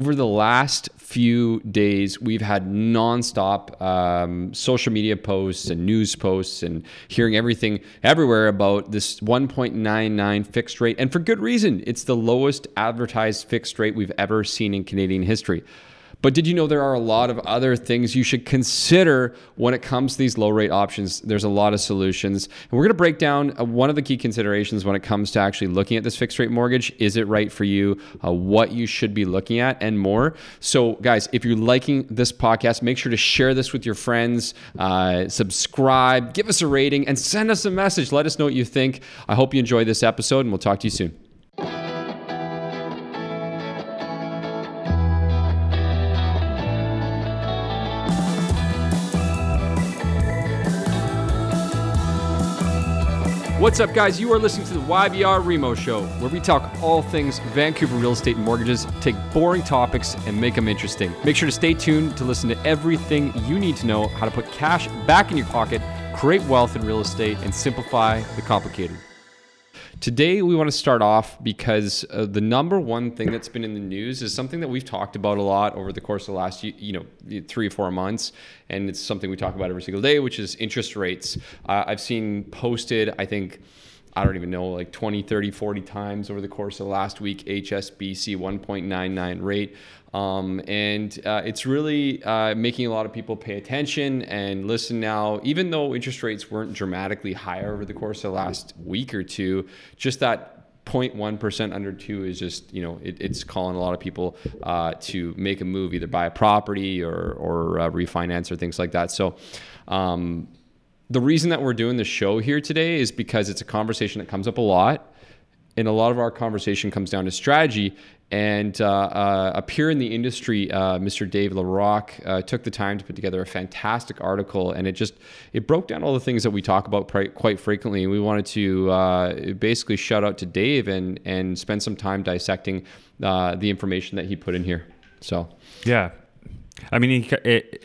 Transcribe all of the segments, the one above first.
over the last few days, we've had nonstop um, social media posts and news posts and hearing everything everywhere about this 1.99 fixed rate. And for good reason. It's the lowest advertised fixed rate we've ever seen in Canadian history. But did you know there are a lot of other things you should consider when it comes to these low rate options? There's a lot of solutions. And we're going to break down uh, one of the key considerations when it comes to actually looking at this fixed rate mortgage. Is it right for you? Uh, what you should be looking at and more. So, guys, if you're liking this podcast, make sure to share this with your friends, uh, subscribe, give us a rating, and send us a message. Let us know what you think. I hope you enjoy this episode, and we'll talk to you soon. What's up, guys? You are listening to the YVR Remo Show, where we talk all things Vancouver real estate and mortgages, take boring topics and make them interesting. Make sure to stay tuned to listen to everything you need to know how to put cash back in your pocket, create wealth in real estate, and simplify the complicated. Today, we want to start off because uh, the number one thing that's been in the news is something that we've talked about a lot over the course of the last, you know, three or four months, and it's something we talk about every single day, which is interest rates. Uh, I've seen posted, I think. I don't even know, like 20, 30, 40 times over the course of the last week, HSBC 1.99 rate. Um, and uh, it's really uh, making a lot of people pay attention and listen now, even though interest rates weren't dramatically higher over the course of the last week or two, just that 0.1% under two is just, you know, it, it's calling a lot of people uh, to make a move, either buy a property or, or uh, refinance or things like that. So, um, the reason that we're doing the show here today is because it's a conversation that comes up a lot. And a lot of our conversation comes down to strategy. And uh, uh, a peer in the industry, uh, Mr. Dave Larock, uh, took the time to put together a fantastic article, and it just it broke down all the things that we talk about pr- quite frequently. And we wanted to uh, basically shout out to Dave and and spend some time dissecting uh, the information that he put in here. So yeah, I mean, he, it,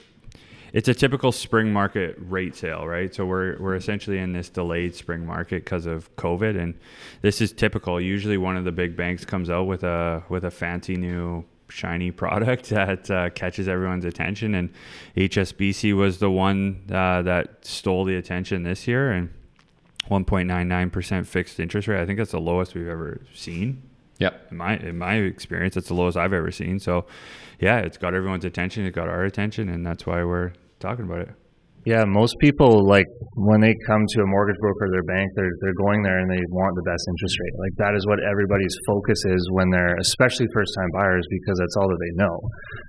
it's a typical spring market rate sale, right? So we're we're essentially in this delayed spring market because of COVID, and this is typical. Usually, one of the big banks comes out with a with a fancy new shiny product that uh, catches everyone's attention, and HSBC was the one uh, that stole the attention this year, and 1.99% fixed interest rate. I think that's the lowest we've ever seen. Yep. In my in my experience, it's the lowest I've ever seen. So, yeah, it's got everyone's attention. It got our attention, and that's why we're talking about it. Yeah, most people like when they come to a mortgage broker or their bank, they're they're going there and they want the best interest rate. Like that is what everybody's focus is when they're, especially first time buyers, because that's all that they know.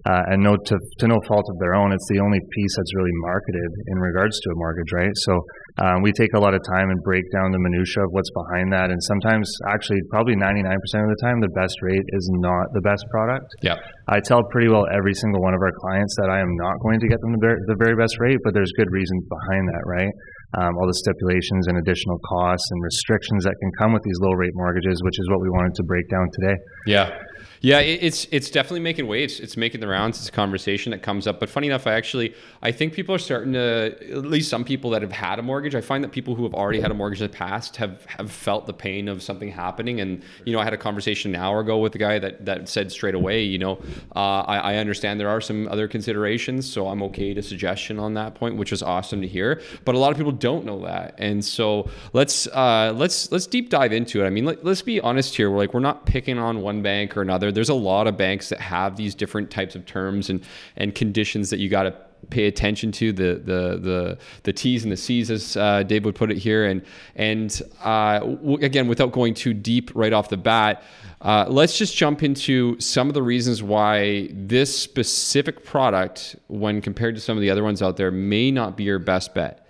Uh, and no to to no fault of their own, it's the only piece that's really marketed in regards to a mortgage, right? So um, we take a lot of time and break down the minutia of what's behind that. And sometimes, actually, probably 99% of the time, the best rate is not the best product. Yeah. I tell pretty well every single one of our clients that I am not going to get them the, ver- the very best rate, but there's good reasons behind that, right? Um, all the stipulations and additional costs and restrictions that can come with these low rate mortgages, which is what we wanted to break down today. Yeah. Yeah, it's it's definitely making waves. It's making the rounds. It's a conversation that comes up. But funny enough, I actually I think people are starting to at least some people that have had a mortgage. I find that people who have already had a mortgage in the past have have felt the pain of something happening. And you know, I had a conversation an hour ago with a guy that that said straight away, you know, uh, I, I understand there are some other considerations, so I'm okay to suggestion on that point, which was awesome to hear. But a lot of people don't know that, and so let's uh, let's let's deep dive into it. I mean, let, let's be honest here. We're like we're not picking on one bank or another there's a lot of banks that have these different types of terms and and conditions that you got to pay attention to. The the the the T's and the C's as uh, Dave would put it here. And and uh, w- again without going too deep right off the bat uh, let's just jump into some of the reasons why this specific product when compared to some of the other ones out there may not be your best bet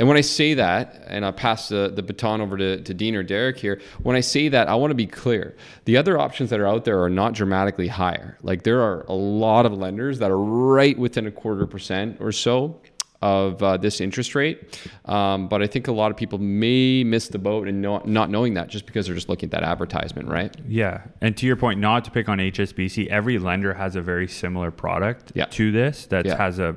and when I say that, and I'll pass the, the baton over to, to Dean or Derek here, when I say that, I want to be clear. The other options that are out there are not dramatically higher. Like there are a lot of lenders that are right within a quarter percent or so of uh, this interest rate. Um, but I think a lot of people may miss the boat and not, not knowing that just because they're just looking at that advertisement, right? Yeah. And to your point, not to pick on HSBC, every lender has a very similar product yeah. to this that yeah. has a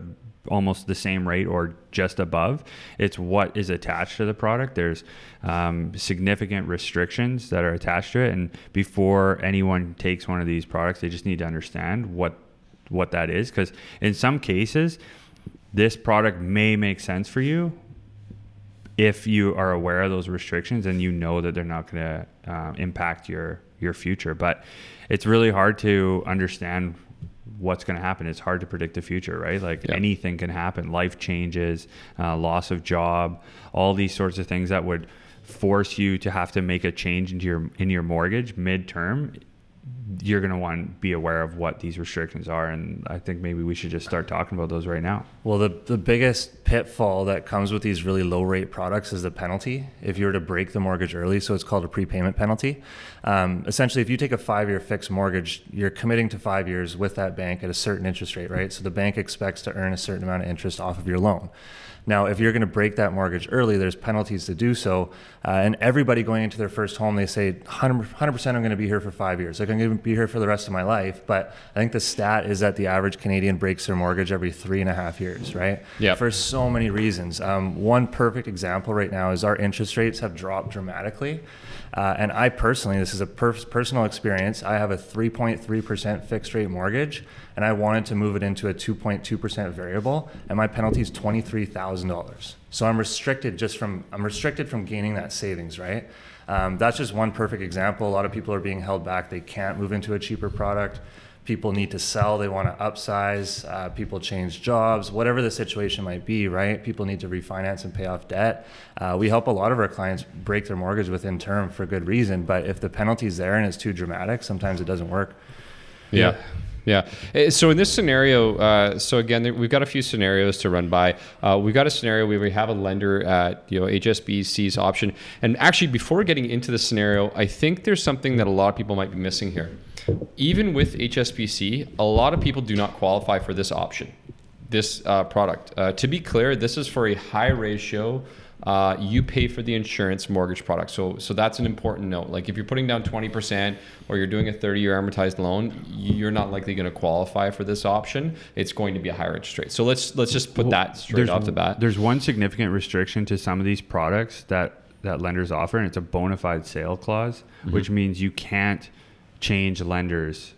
almost the same rate or just above. It's what is attached to the product. There's um, significant restrictions that are attached to it, and before anyone takes one of these products, they just need to understand what what that is. Because in some cases, this product may make sense for you if you are aware of those restrictions and you know that they're not going to um, impact your your future. But it's really hard to understand what's going to happen. It's hard to predict the future, right? Like yeah. anything can happen. Life changes, uh, loss of job, all these sorts of things that would force you to have to make a change into your in your mortgage midterm you're going to want to be aware of what these restrictions are and i think maybe we should just start talking about those right now. Well the, the biggest pitfall that comes with these really low rate products is the penalty. If you were to break the mortgage early so it's called a prepayment penalty. Um, essentially if you take a five year fixed mortgage you're committing to five years with that bank at a certain interest rate right? So the bank expects to earn a certain amount of interest off of your loan now, if you're going to break that mortgage early, there's penalties to do so. Uh, and everybody going into their first home, they say 100, percent I'm going to be here for five years. Like I'm going to be here for the rest of my life. But I think the stat is that the average Canadian breaks their mortgage every three and a half years, right? Yeah. For so many reasons. Um, one perfect example right now is our interest rates have dropped dramatically. Uh, and I personally, this is a per- personal experience. I have a 3.3% fixed rate mortgage, and I wanted to move it into a 2.2% variable, and my penalty is $23,000. So I'm restricted just from I'm restricted from gaining that savings, right? Um, that's just one perfect example. A lot of people are being held back; they can't move into a cheaper product people need to sell, they want to upsize, uh, people change jobs, whatever the situation might be, right? People need to refinance and pay off debt. Uh, we help a lot of our clients break their mortgage within term for good reason, but if the penalty's there and it's too dramatic, sometimes it doesn't work. Yeah. Yeah. Eh, so in this scenario, uh, so again, we've got a few scenarios to run by. Uh, we've got a scenario where we have a lender at you know HSBC's option, and actually, before getting into the scenario, I think there's something that a lot of people might be missing here even with HSBC, a lot of people do not qualify for this option, this uh, product. Uh, to be clear, this is for a high ratio. Uh, you pay for the insurance mortgage product. So, so that's an important note. Like if you're putting down 20% or you're doing a 30 year amortized loan, you're not likely going to qualify for this option. It's going to be a higher interest rate. So let's, let's just put well, that straight off the bat. There's one significant restriction to some of these products that, that lenders offer, and it's a bona fide sale clause, mm-hmm. which means you can't change lenders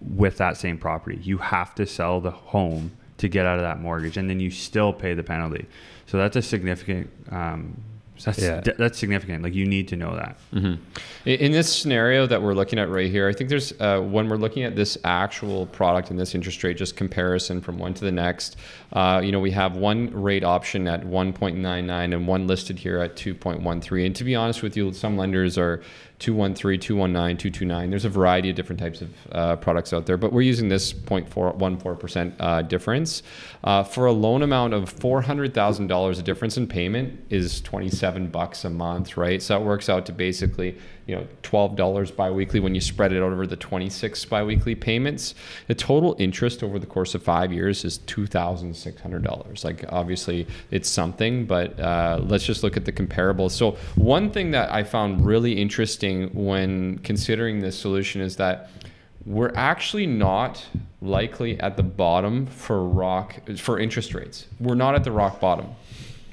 with that same property. You have to sell the home to get out of that mortgage, and then you still pay the penalty. So that's a significant. Um, that's yeah. that's significant. Like you need to know that. Mm-hmm. In this scenario that we're looking at right here, I think there's uh, when we're looking at this actual product and this interest rate, just comparison from one to the next. Uh, you know, we have one rate option at 1.99 and one listed here at 2.13. And to be honest with you, some lenders are 213, 219, 229. There's a variety of different types of uh, products out there, but we're using this 0.14% uh, difference. Uh, for a loan amount of $400,000, a difference in payment is 27 bucks a month, right? So that works out to basically you know $12 biweekly when you spread it out over the 26 biweekly payments the total interest over the course of five years is $2600 like obviously it's something but uh, let's just look at the comparables. So one thing that i found really interesting when considering this solution is that we're actually not likely at the bottom for rock for interest rates. We're not at the rock bottom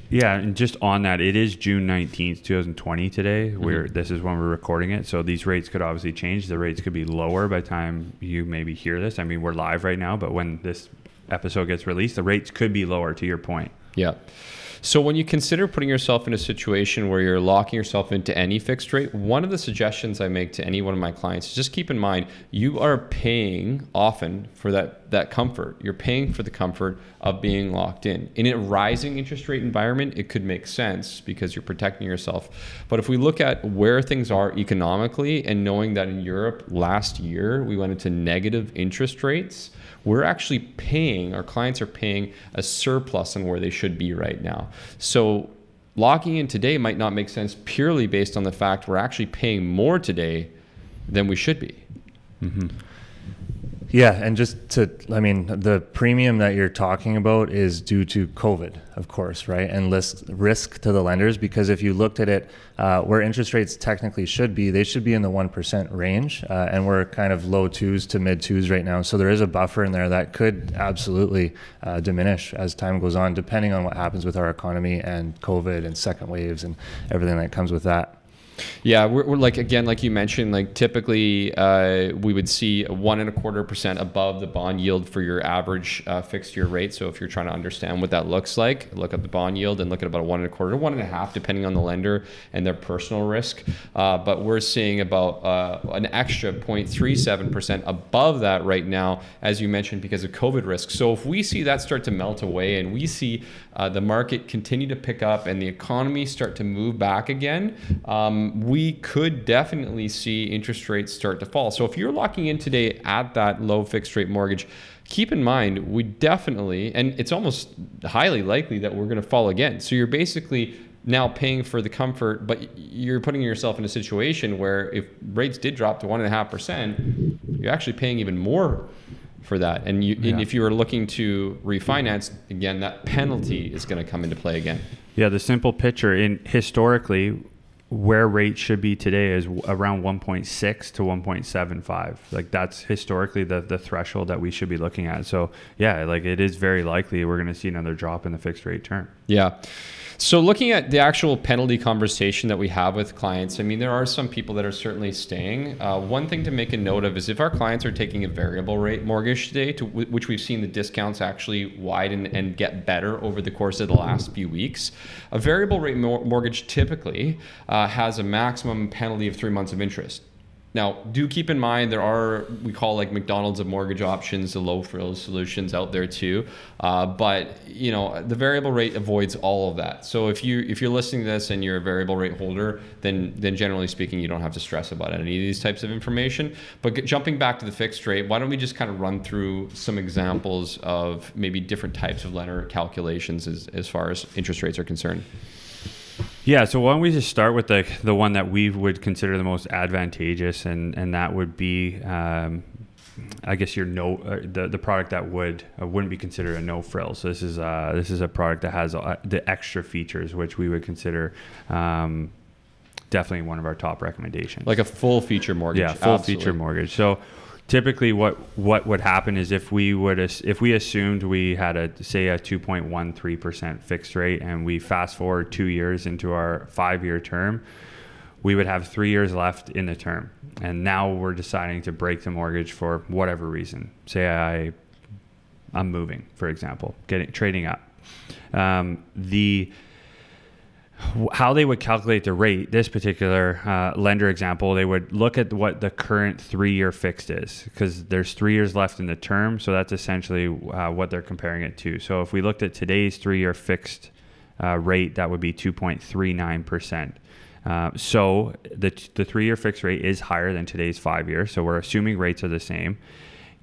yeah, and just on that, it is June 19th, 2020 today, mm-hmm. where this is when we're recording it. So these rates could obviously change. The rates could be lower by the time you maybe hear this. I mean, we're live right now, but when this episode gets released, the rates could be lower to your point. Yeah. So when you consider putting yourself in a situation where you're locking yourself into any fixed rate, one of the suggestions I make to any one of my clients is just keep in mind you are paying often for that comfort. You're paying for the comfort of being locked in. In a rising interest rate environment, it could make sense because you're protecting yourself. But if we look at where things are economically and knowing that in Europe last year we went into negative interest rates, we're actually paying, our clients are paying a surplus on where they should be right now. So locking in today might not make sense purely based on the fact we're actually paying more today than we should be. Mm-hmm. Yeah, and just to, I mean, the premium that you're talking about is due to COVID, of course, right? And list risk to the lenders because if you looked at it uh, where interest rates technically should be, they should be in the 1% range. Uh, and we're kind of low twos to mid twos right now. So there is a buffer in there that could absolutely uh, diminish as time goes on, depending on what happens with our economy and COVID and second waves and everything that comes with that. Yeah, we're, we're, like again, like you mentioned, like typically uh, we would see one and a quarter percent above the bond yield for your average uh, fixed year rate. So if you're trying to understand what that looks like, look at the bond yield and look at about a one and a quarter, one and a half, depending on the lender and their personal risk. Uh, but we're seeing about uh, an extra 0.37 percent above that right now, as you mentioned, because of COVID risk. So if we see that start to melt away and we see uh, the market continue to pick up and the economy start to move back again. Um, Um, we could definitely see interest rates start to fall. So if you're locking in today at that low fixed rate mortgage, keep in mind we definitely, and it's almost highly likely that we're going to fall again. So you're basically now paying for the comfort, but you're putting yourself in a situation where if rates did drop to one and a half percent, you're actually paying even more for that. And, you, yeah. and if you are looking to refinance, again, that penalty is going to come into play again. Yeah, the simple picture in historically where rates should be today is around 1.6 to 1.75 like that's historically the, the threshold that we should be looking at. So yeah like it is very likely we're going to see another drop in the fixed rate term. Yeah. So, looking at the actual penalty conversation that we have with clients, I mean, there are some people that are certainly staying. Uh, one thing to make a note of is if our clients are taking a variable rate mortgage today, to which we've seen the discounts actually widen and get better over the course of the last few weeks, a variable rate mor- mortgage typically uh, has a maximum penalty of three months of interest. Now, do keep in mind there are we call like McDonald's of mortgage options, the low frills solutions out there too. Uh, but you know the variable rate avoids all of that. So if you if you're listening to this and you're a variable rate holder, then then generally speaking you don't have to stress about any of these types of information. But jumping back to the fixed rate, why don't we just kind of run through some examples of maybe different types of lender calculations as as far as interest rates are concerned. Yeah, so why don't we just start with the the one that we would consider the most advantageous, and and that would be, um, I guess your no uh, the the product that would uh, wouldn't be considered a no frill. So this is uh, this is a product that has uh, the extra features which we would consider. Um, definitely one of our top recommendations. Like a full feature mortgage. Yeah, full Absolutely. feature mortgage. So typically what what would happen is if we would if we assumed we had a say a 2.13% fixed rate and we fast forward 2 years into our 5 year term we would have 3 years left in the term. And now we're deciding to break the mortgage for whatever reason. Say I I'm moving for example getting trading up. Um, the how they would calculate the rate, this particular uh, lender example, they would look at what the current three year fixed is because there's three years left in the term. So that's essentially uh, what they're comparing it to. So if we looked at today's three year fixed uh, rate, that would be 2.39%. Uh, so the, the three year fixed rate is higher than today's five year. So we're assuming rates are the same.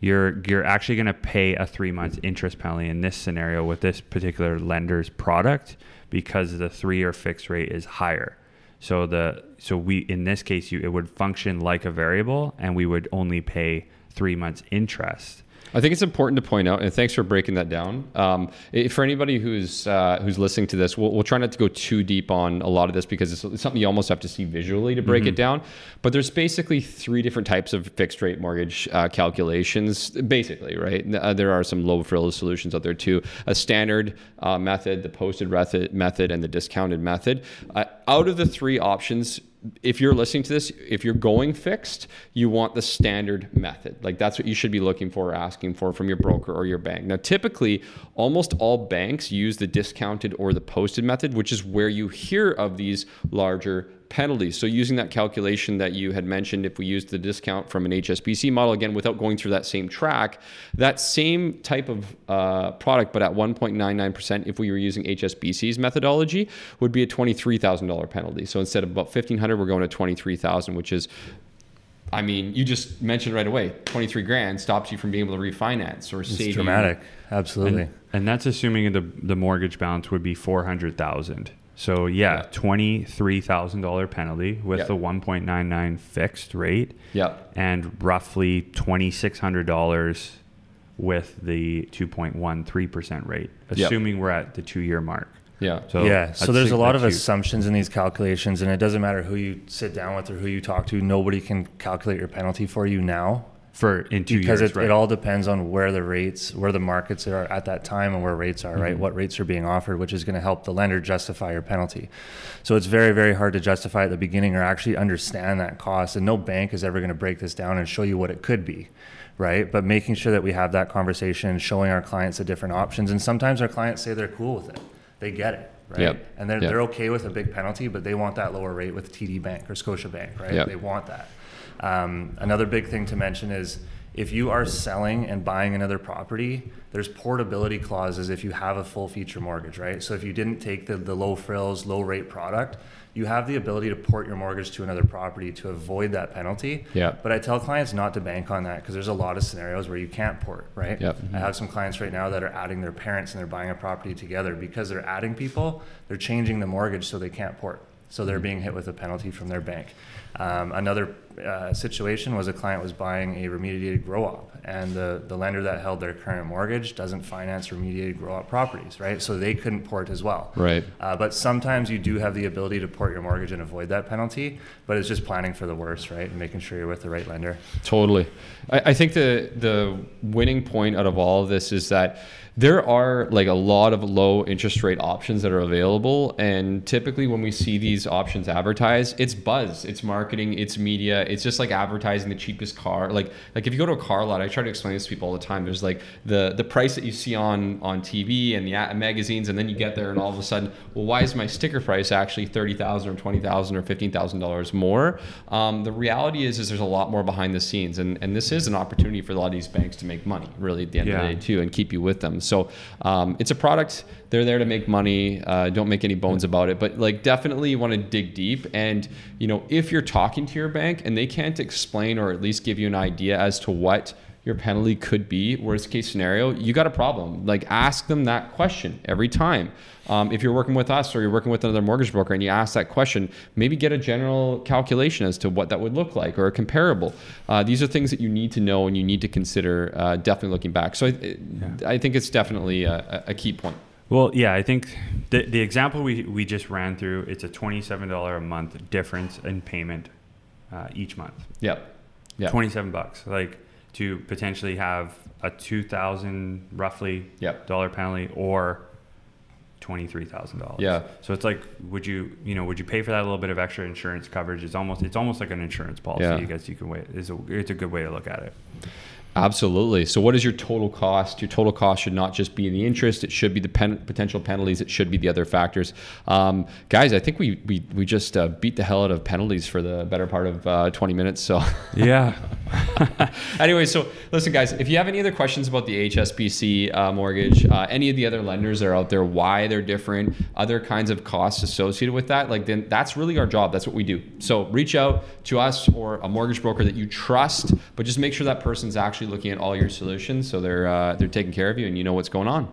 You're, you're actually going to pay a three month interest penalty in this scenario with this particular lender's product because the three-year fixed rate is higher. So the so we in this case you it would function like a variable and we would only pay three months interest I think it's important to point out, and thanks for breaking that down. Um, for anybody who's uh, who's listening to this, we'll, we'll, try not to go too deep on a lot of this because it's, it's something you almost have to see visually to break mm-hmm. it down. But there's basically three different types of fixed rate mortgage uh, calculations. Basically, right? Uh, there are some low frills solutions out there too. A standard uh, method, the posted method, and the discounted method. Uh, out of the three options if you're listening to this, if you're going fixed, you want the standard method. Like that's what you should be looking for or asking for from your broker or your bank. Now, typically, almost all banks use the discounted or the posted method, which is where you hear of these larger penalties. So using that calculation that you had mentioned, if we use the discount from an HSBC model, again, without going through that same track, that same type of uh, product, but at 1.99%, if we were using HSBC's methodology, would be a $23,000 penalty. So instead of about 1500 we're going to 23000 which is I mean, you just mentioned right away, 23 grand stops you from being able to refinance or it's save dramatic. Absolutely. And, and, that's assuming the the mortgage balance would be 400,000 So yeah, twenty three thousand dollar penalty with Yep. the one point nine nine fixed rate, Yep. and roughly twenty six hundred dollars with the two point one three percent rate, Yep. assuming we're at the two year mark. Yeah. So yeah. So there's a lot of huge. assumptions in these calculations, and it doesn't matter who you sit down with or who you talk to. Nobody can calculate your penalty for you now for in two because years, it, right? it all depends on where the rates, where the markets are at that time, and where rates are. Mm-hmm. Right, what rates are being offered, which is going to help the lender justify your penalty. So it's very, very hard to justify at the beginning or actually understand that cost. And no bank is ever going to break this down and show you what it could be. Right, but making sure that we have that conversation, showing our clients the different options, and sometimes our clients say they're cool with it, they get it, right? Yep. And they're, Yep. they're okay with a big penalty, but they want that lower rate with TD Bank or Scotia Bank, right? Yep. They want that. Um, another big thing to mention is if you are selling and buying another property, there's portability clauses if you have a full feature mortgage, right? So if you didn't take the, the low frills, low rate product, you have the ability to port your mortgage to another property to avoid that penalty. Yeah. But I tell clients not to bank on that because there's a lot of scenarios where you can't port, right? Yep. I have some clients right now that are adding their parents and they're buying a property together because they're adding people, they're changing the mortgage so they can't port. So they're being hit with a penalty from their bank. Um, another uh, situation was a client was buying a remediated grow op, and the, the lender that held their current mortgage doesn't finance remediated grow op properties, right? So they couldn't port as well. Right. Uh, but sometimes you do have the ability to port your mortgage and avoid that penalty, but it's just planning for the worst, right? And making sure you're with the right lender. Totally. I, I think the the winning point out of all of this is that there are like a lot of low interest rate options that are available and typically when we see these options advertised it's buzz it's marketing it's media it's just like advertising the cheapest car like like if you go to a car lot i try to explain this to people all the time there's like the the price that you see on on tv and the magazines and then you get there and all of a sudden well why is my sticker price actually 30000 or 20000 or $15000 more? Um, the reality is is there's a lot more behind the scenes and and this is an opportunity for a lot of these banks to make money really at the end of the day too and keep you with them. So um, it's a product they're there to make money uh, don't make any bones about it but like definitely you want to dig deep and you know if you're talking to your bank and they can't explain or at least give you an idea as to what your penalty could be worst case scenario you got a problem. Like ask them that question every time. Um, if you're working with us or you're working with another mortgage broker and you ask that question maybe get a general calculation as to what that would look like or a comparable. Uh, these are things that you need to know and you need to consider uh, definitely looking back. So I, I think it's definitely a, a key point Well, yeah, I think the the example we, we just ran through, it's a twenty seven dollar a month difference in payment uh, each month. yep yeah Twenty seven bucks, like to potentially have a two thousand roughly Yep. dollar penalty or twenty three thousand dollars. Yeah. So it's like, would you you know would you pay for that little bit of extra insurance coverage? It's almost it's almost like an insurance policy. Yeah. I guess you can wait. It's a it's a good way to look at it. Absolutely. So, what is your total cost? Your total cost should not just be the interest; it should be the pen- potential penalties. It should be the other factors. Um, guys, I think we we, we just uh, beat the hell out of penalties for the better part of uh, 20 minutes. So, Yeah. anyway, so listen, guys, if you have any other questions about the HSBC uh, mortgage, uh, any of the other lenders that are out there, why they're different, other kinds of costs associated with that, like then that's really our job. That's what we do. So reach out to us or a mortgage broker that you trust, but just make sure that person's actually looking at all your solutions so they're uh, they're taking care of you and you know what's going on.